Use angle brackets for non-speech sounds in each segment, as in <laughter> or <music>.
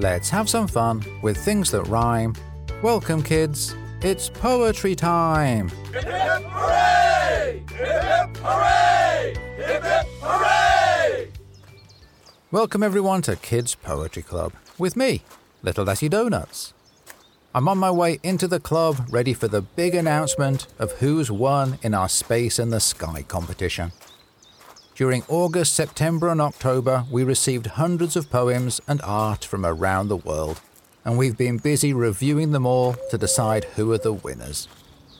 Let's have some fun with things that rhyme. Welcome, kids. It's poetry time. Hip hip hooray! Hip hip hooray! Hooray! Welcome, everyone, to Kids Poetry Club with me, Little Desi Donuts. I'm on my way into the club, ready for the big announcement of who's won in our Space in the Sky competition. During August, September, and October, we received hundreds of poems and art from around the world, and we've been busy reviewing them all to decide who are the winners.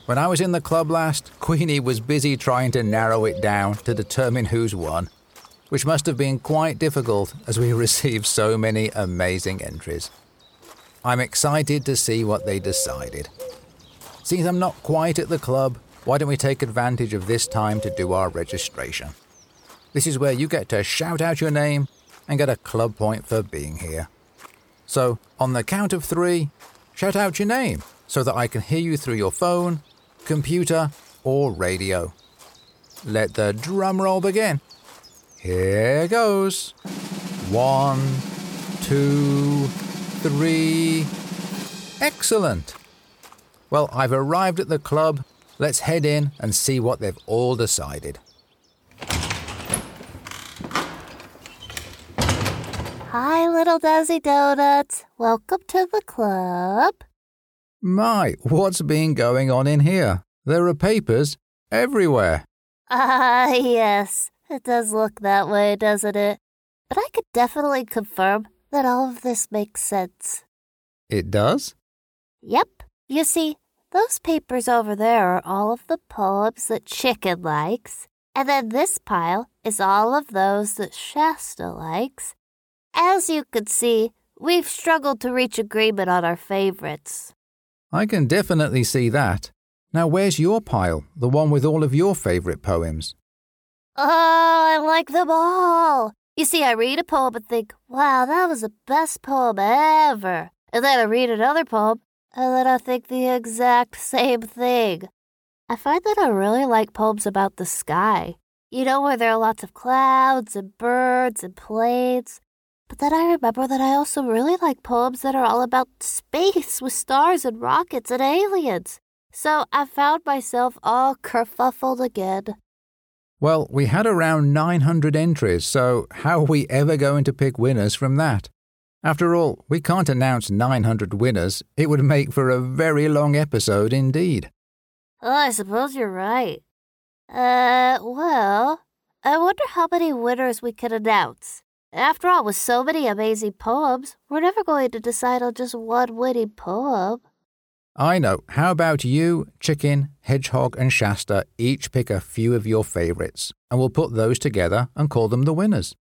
When I was in the club last, Queenie was busy trying to narrow it down to determine who's won, which must have been quite difficult as we <laughs> received so many amazing entries. I'm excited to see what they decided. Since I'm not quite at the club, why don't we take advantage of this time to do our registration? This is where you get to shout out your name and get a club point for being here. So, on the count of three, shout out your name so that I can hear you through your phone, computer, or radio. Let the drum roll begin. Here goes. One, two, three. Excellent. Well, I've arrived at the club. Let's head in and see what they've all decided. Little Desi Donuts. Welcome to the club. My, what's been going on in here? There are papers everywhere. Ah, yes. It does look that way, doesn't it? But I could definitely confirm that all of this makes sense. It does? Yep. You see, those papers over there are all of the poems that Chicken likes, and then this pile is all of those that Shasta likes. As you can see, we've struggled to reach agreement on our favorites. I can definitely see that. Now, where's your pile? The one with all of your favourite poems? Oh, I like them all. You see, I read a poem and think, wow, that was the best poem ever. And then I read another poem, and then I think the exact same thing. I find that I really like poems about the sky. You know, where there are lots of clouds and birds and planes. But then I remember that I also really like poems that are all about space with stars and rockets and aliens. So I found myself all kerfuffled again. Well, we had around 900 entries, so how are we ever going to pick winners from that? After all, we can't announce 900 winners. It would make for a very long episode indeed. Oh, I suppose you're right. Uh, well, I wonder how many winners we could announce. After all, with so many amazing poems, we're never going to decide on just one winning poem. I know. How about you, Chicken, Hedgehog, and Shasta each pick a few of your favorites, and we'll put those together and call them the winners?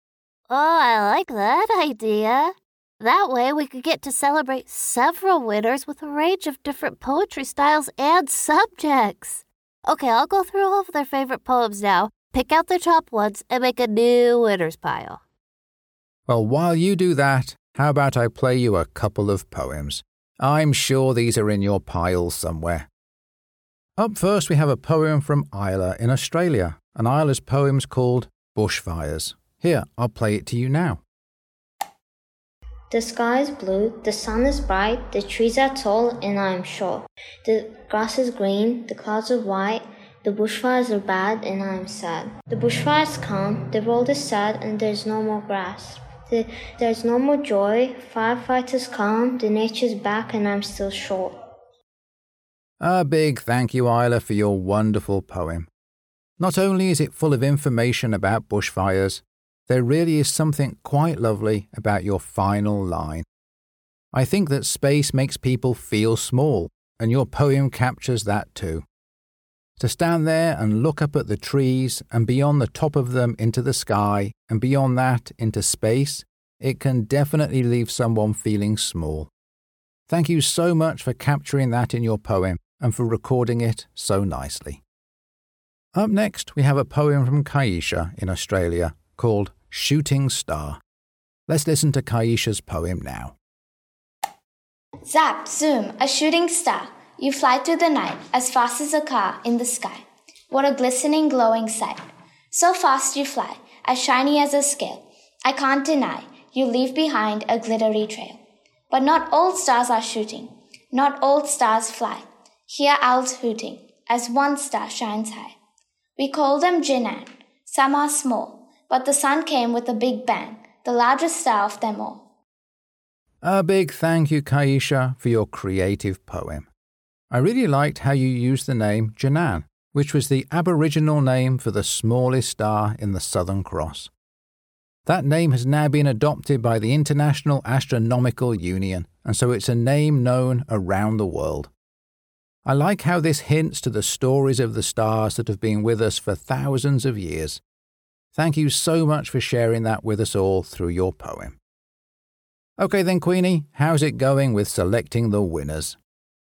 Oh, I like that idea. That way, we could get to celebrate several winners with a range of different poetry styles and subjects. Okay, I'll go through all of their favorite poems now, pick out the top ones, and make a new winners pile. Well, while you do that, how about I play you a couple of poems? I'm sure these are in your pile somewhere. Up first, we have a poem from Isla in Australia, and Isla's poem's called Bushfires. Here, I'll play it to you now. The sky is blue, the sun is bright, the trees are tall, and I am sure. The grass is green, the clouds are white, the bushfires are bad, and I am sad. The bushfires come, the world is sad, and there's no more grass. The, there's no more joy, firefighters come, the nature's back, and I'm still short. A big thank you, Isla, for your wonderful poem. Not only is it full of information about bushfires, there really is something quite lovely about your final line. I think that space makes people feel small, and your poem captures that too. To stand there and look up at the trees and beyond the top of them into the sky and beyond that into space, it can definitely leave someone feeling small. Thank you so much for capturing that in your poem and for recording it so nicely. Up next, we have a poem from Kaisha in Australia called Shooting Star. Let's listen to Kaisha's poem now. Zap, zoom, a shooting star. You fly through the night as fast as a car in the sky. What a glistening, glowing sight. So fast you fly, as shiny as a scale. I can't deny, you leave behind a glittery trail. But not all stars are shooting, not all stars fly. Hear owls hooting, as one star shines high. We call them Ginan. Some are small, but the sun came with a big bang, the largest star of them all. A big thank you, Kaisha, for your creative poem. I really liked how you used the name Ginan, which was the Aboriginal name for the smallest star in the Southern Cross. That name has now been adopted by the International Astronomical Union, and so it's a name known around the world. I like how this hints to the stories of the stars that have been with us for thousands of years. Thank you so much for sharing that with us all through your poem. Okay then, Queenie, how's it going with selecting the winners?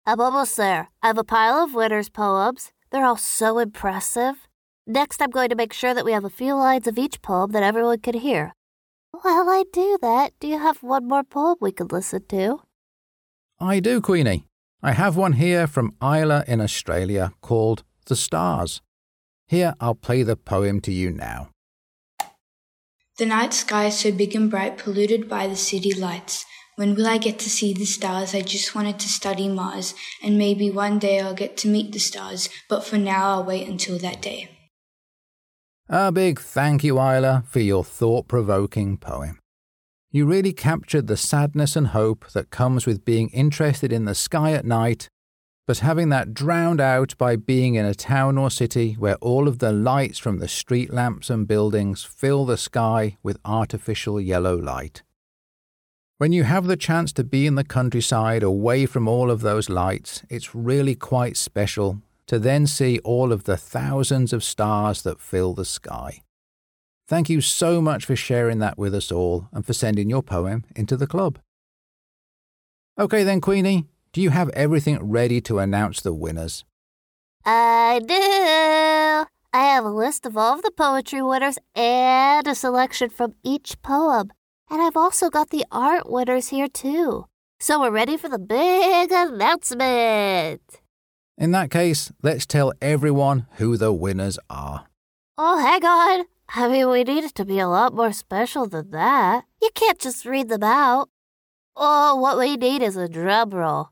I'm almost there. I have a pile of winners' poems. They're all so impressive. Next, I'm going to make sure that we have a few lines of each poem that everyone can hear. While I do that, do you have one more poem we could listen to? I do, Queenie. I have one here from Isla in Australia called The Stars. Here, I'll play the poem to you now. The night sky is so big and bright, polluted by the city lights. When will I get to see the stars? I just wanted to study Mars, and maybe one day I'll get to meet the stars, but for now I'll wait until that day. A big thank you, Isla, for your thought provoking poem. You really captured the sadness and hope that comes with being interested in the sky at night, but having that drowned out by being in a town or city where all of the lights from the street lamps and buildings fill the sky with artificial yellow light. When you have the chance to be in the countryside away from all of those lights, it's really quite special to then see all of the thousands of stars that fill the sky. Thank you so much for sharing that with us all and for sending your poem into the club. Okay, then, Queenie, do you have everything ready to announce the winners? I do. I have a list of all of the poetry winners and a selection from each poem. And I've also got the art winners here too. So we're ready for the big announcement. In that case, let's tell everyone who the winners are. Oh, hang on. I mean, we need it to be a lot more special than that. You can't just read them out. Oh, what we need is a drum roll.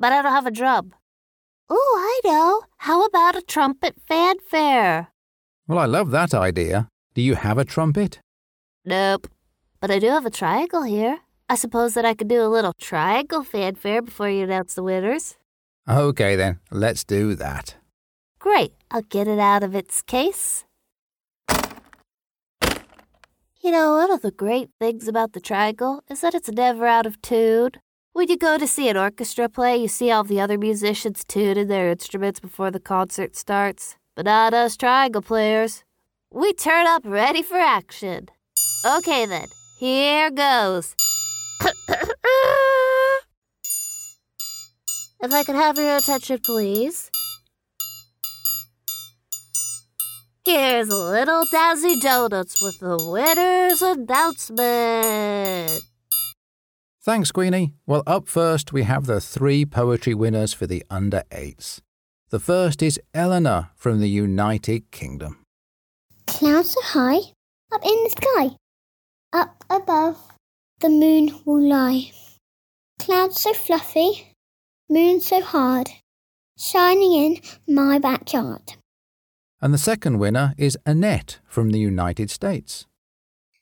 But I don't have a drum. Oh, I know. How about a trumpet fanfare? Well, I love that idea. Do you have a trumpet? Nope. But I do have a triangle here. I suppose that I could do a little triangle fanfare before you announce the winners. Okay, then, let's do that. Great. I'll get it out of its case. You know, one of the great things about the triangle is that it's never out of tune. When you go to see an orchestra play, you see all the other musicians tuning their instruments before the concert starts. But not us triangle players. We turn up ready for action. Okay then, here goes. <coughs> If I could have your attention, please. Here's little Desi Donuts with the winner's announcement. Thanks, Queenie. Well, up first, we have the three poetry winners for the under eights. The first is Eleanor from the United Kingdom. Clouds are high, up in the sky. Up above, the moon will lie. Clouds so fluffy, moon so hard, shining in my backyard. And the second winner is Annette from the United States.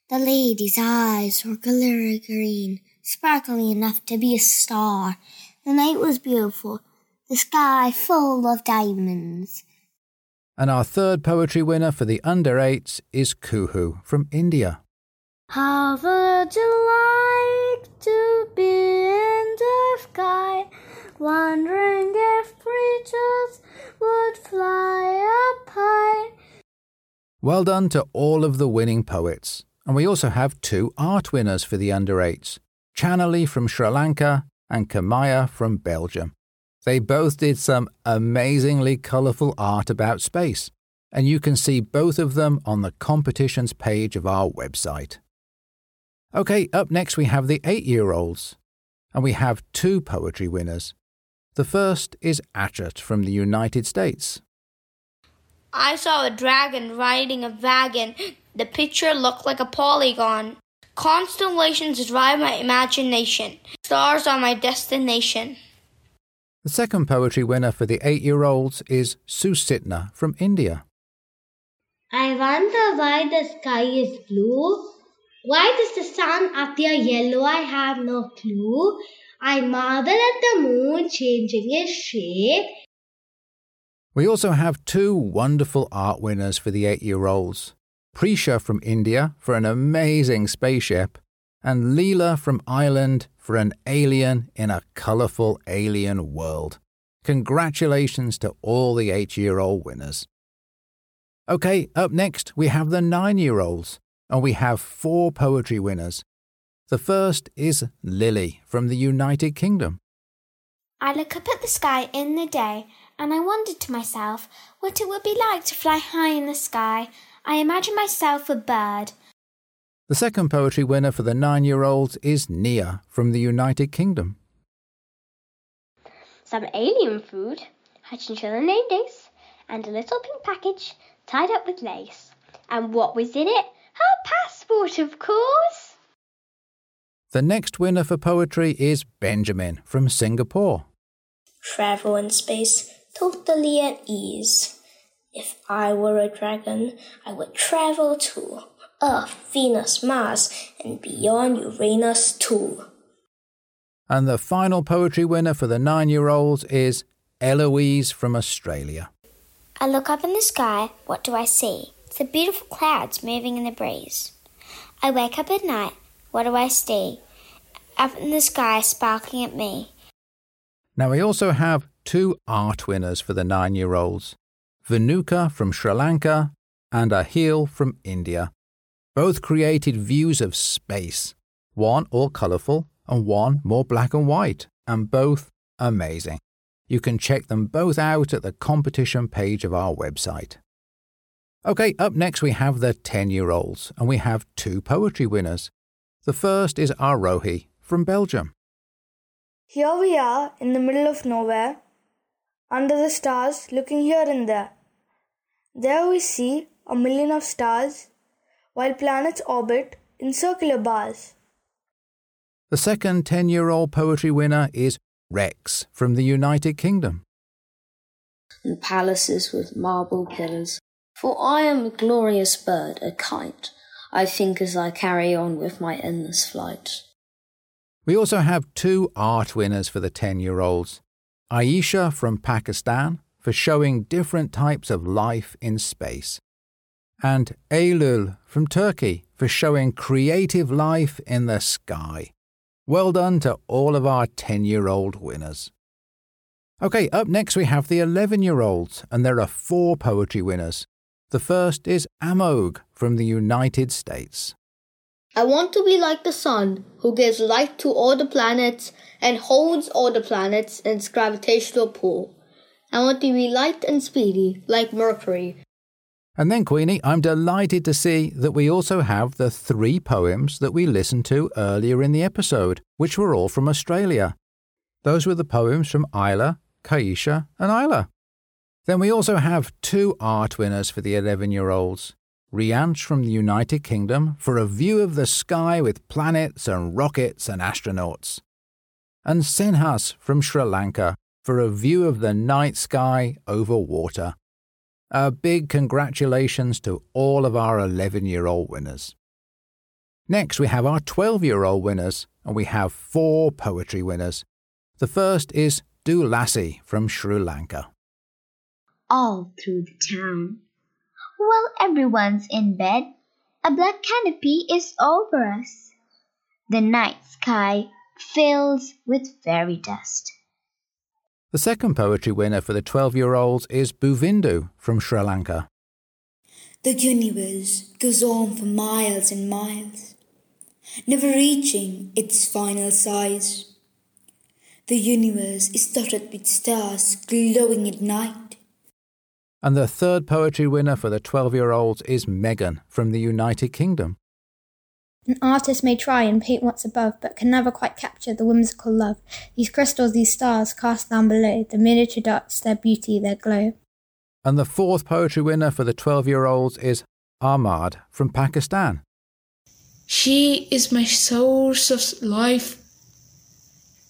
The lady's eyes were glitter green, sparkling enough to be a star. The night was beautiful, the sky full of diamonds. And our third poetry winner for the under eights is Kuhu from India. How would you like to be in the sky, wondering if would fly up high? Well done to all of the winning poets. And we also have two art winners for the under eights Chanali from Sri Lanka and Kamaya from Belgium. They both did some amazingly colourful art about space, and you can see both of them on the competitions page of our website. Okay, up next we have the eight year olds, and we have two poetry winners. The first is Achat from the United States. I saw a dragon riding a wagon. The picture looked like a polygon. Constellations drive my imagination. Stars are my destination. The second poetry winner for the eight year olds is Susitna from India. I wonder why the sky is blue. Why does the sun appear yellow? I have no clue. I marvel at the moon changing its shape. We also have two wonderful art winners for the eight year olds Prisha from India for an amazing spaceship, and Leela from Ireland for an alien in a colourful alien world. Congratulations to all the eight year old winners. Okay, up next we have the nine year olds, and we have four poetry winners. The first is Lily from the United Kingdom. I look up at the sky in the day, and I wonder to myself what it would be like to fly high in the sky. I imagine myself a bird. The second poetry winner for the nine year olds is Nia from the United Kingdom. Some alien food, a chinchilla named Ace, and a little pink package tied up with lace. And what was in it? Her passport, of course. The next winner for poetry is Benjamin from Singapore. Travel in space totally at ease. If I were a dragon, I would travel to Earth, Venus, Mars, and beyond Uranus too. And the final poetry winner for the nine year olds is Eloise from Australia. I look up in the sky, what do I see? The beautiful clouds moving in the breeze. I wake up at night, what do I see? Up in the sky, sparkling at me. Now, we also have two art winners for the nine year olds Venuka from Sri Lanka and Ahil from India. Both created views of space, one all colourful and one more black and white, and both amazing. You can check them both out at the competition page of our website. Okay, up next we have the 10 year olds, and we have two poetry winners. The first is Arohi from Belgium. Here we are in the middle of nowhere, under the stars, looking here and there. There we see a million of stars, while planets orbit in circular bars. The second 10 year old poetry winner is Rex from the United Kingdom. And palaces with marble pillars. For I am a glorious bird, a kite. I think as I carry on with my endless flight. We also have two art winners for the 10 year olds Aisha from Pakistan for showing different types of life in space, and Eylül from Turkey for showing creative life in the sky. Well done to all of our 10 year old winners. Okay, up next we have the 11 year olds, and there are four poetry winners. The first is Amog from the United States. I want to be like the sun, who gives light to all the planets and holds all the planets in its gravitational pull. I want to be light and speedy, like Mercury. And then, Queenie, I'm delighted to see that we also have the three poems that we listened to earlier in the episode, which were all from Australia. Those were the poems from Isla, Kaisha, and Isla. Then we also have two art winners for the 11 year olds. Rianch from the United Kingdom for a view of the sky with planets and rockets and astronauts. And Senhas from Sri Lanka for a view of the night sky over water. A big congratulations to all of our 11 year old winners. Next, we have our 12 year old winners, and we have four poetry winners. The first is Dulassi from Sri Lanka. All through the town. While everyone's in bed, a black canopy is over us. The night sky fills with fairy dust. The second poetry winner for the 12 year olds is Buvindu from Sri Lanka. The universe goes on for miles and miles, never reaching its final size. The universe is dotted with stars glowing at night. And the third poetry winner for the 12 year olds is Megan from the United Kingdom. An artist may try and paint what's above, but can never quite capture the whimsical love. These crystals, these stars cast down below, the miniature dots, their beauty, their glow. And the fourth poetry winner for the 12 year olds is Ahmad from Pakistan. She is my source of life.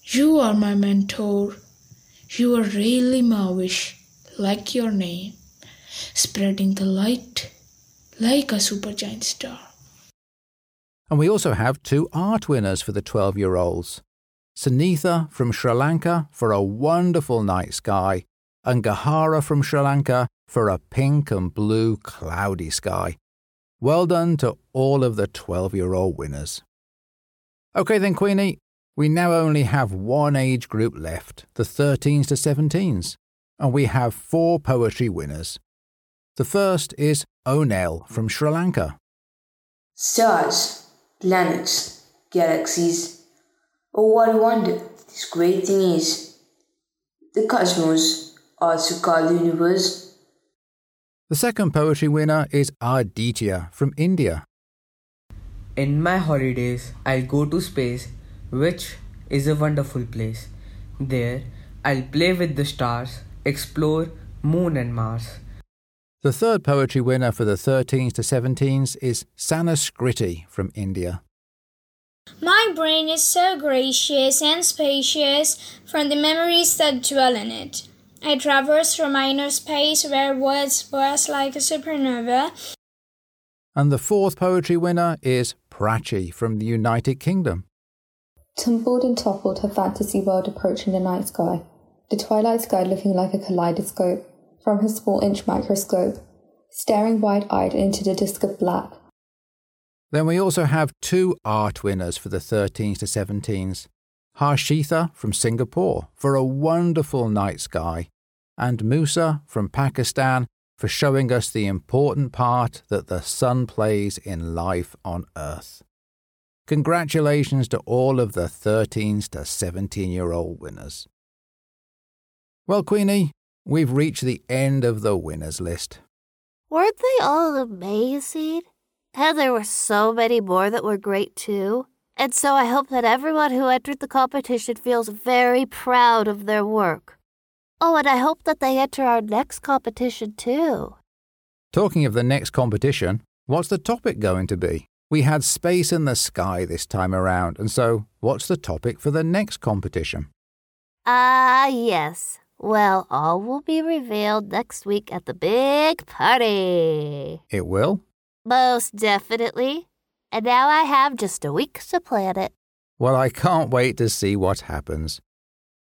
You are my mentor. You are really Mavish, like your name, spreading the light like a supergiant star. And we also have two art winners for the 12 year olds Sunitha from Sri Lanka for a wonderful night sky, and Gahara from Sri Lanka for a pink and blue cloudy sky. Well done to all of the 12 year old winners. OK then, Queenie, we now only have one age group left, the 13s to 17s, and we have four poetry winners. The first is Onel from Sri Lanka. Stars, planets, galaxies. Oh, what a wonder this great thing is. The cosmos, also called the universe, the second poetry winner is Aditya from India. In my holidays, I'll go to space, which is a wonderful place. There, I'll play with the stars, explore Moon and Mars. The third poetry winner for the 13s to 17s is Sanaskriti from India. My brain is so gracious and spacious from the memories that dwell in it. I traverse from inner space where words burst like a supernova. And the fourth poetry winner is Prachi from the United Kingdom. Tumbled and toppled her fantasy world approaching the night sky, the twilight sky looking like a kaleidoscope from her small inch microscope, staring wide eyed into the disk of black. Then we also have two art winners for the 13s to 17s. Harshitha from Singapore for a wonderful night sky, and Musa from Pakistan for showing us the important part that the sun plays in life on Earth. Congratulations to all of the 13s to 17 year old winners. Well, Queenie, we've reached the end of the winners list. Weren't they all amazing? And there were so many more that were great too. And so I hope that everyone who entered the competition feels very proud of their work. Oh, and I hope that they enter our next competition too. Talking of the next competition, what's the topic going to be? We had space in the sky this time around, and so what's the topic for the next competition? Ah, uh, yes. Well, all will be revealed next week at the big party. It will? Most definitely. And now I have just a week to plan it. Well, I can't wait to see what happens.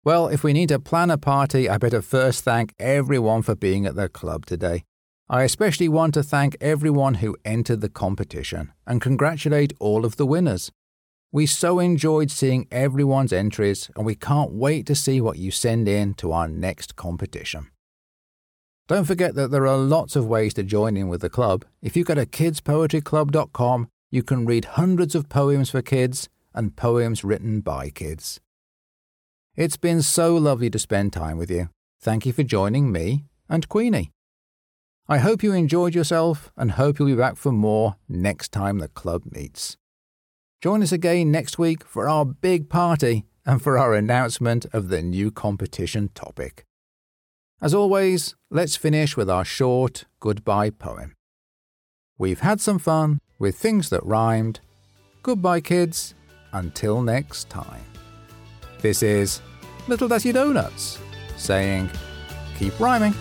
Well, if we need to plan a party, I better first thank everyone for being at the club today. I especially want to thank everyone who entered the competition and congratulate all of the winners. We so enjoyed seeing everyone's entries and we can't wait to see what you send in to our next competition. Don't forget that there are lots of ways to join in with the club. If you go to kidspoetryclub.com, you can read hundreds of poems for kids and poems written by kids. It's been so lovely to spend time with you. Thank you for joining me and Queenie. I hope you enjoyed yourself and hope you'll be back for more next time the club meets. Join us again next week for our big party and for our announcement of the new competition topic. As always, let's finish with our short goodbye poem. We've had some fun with things that rhymed. Goodbye, kids. Until next time. This is Little Desi Donuts saying, keep rhyming.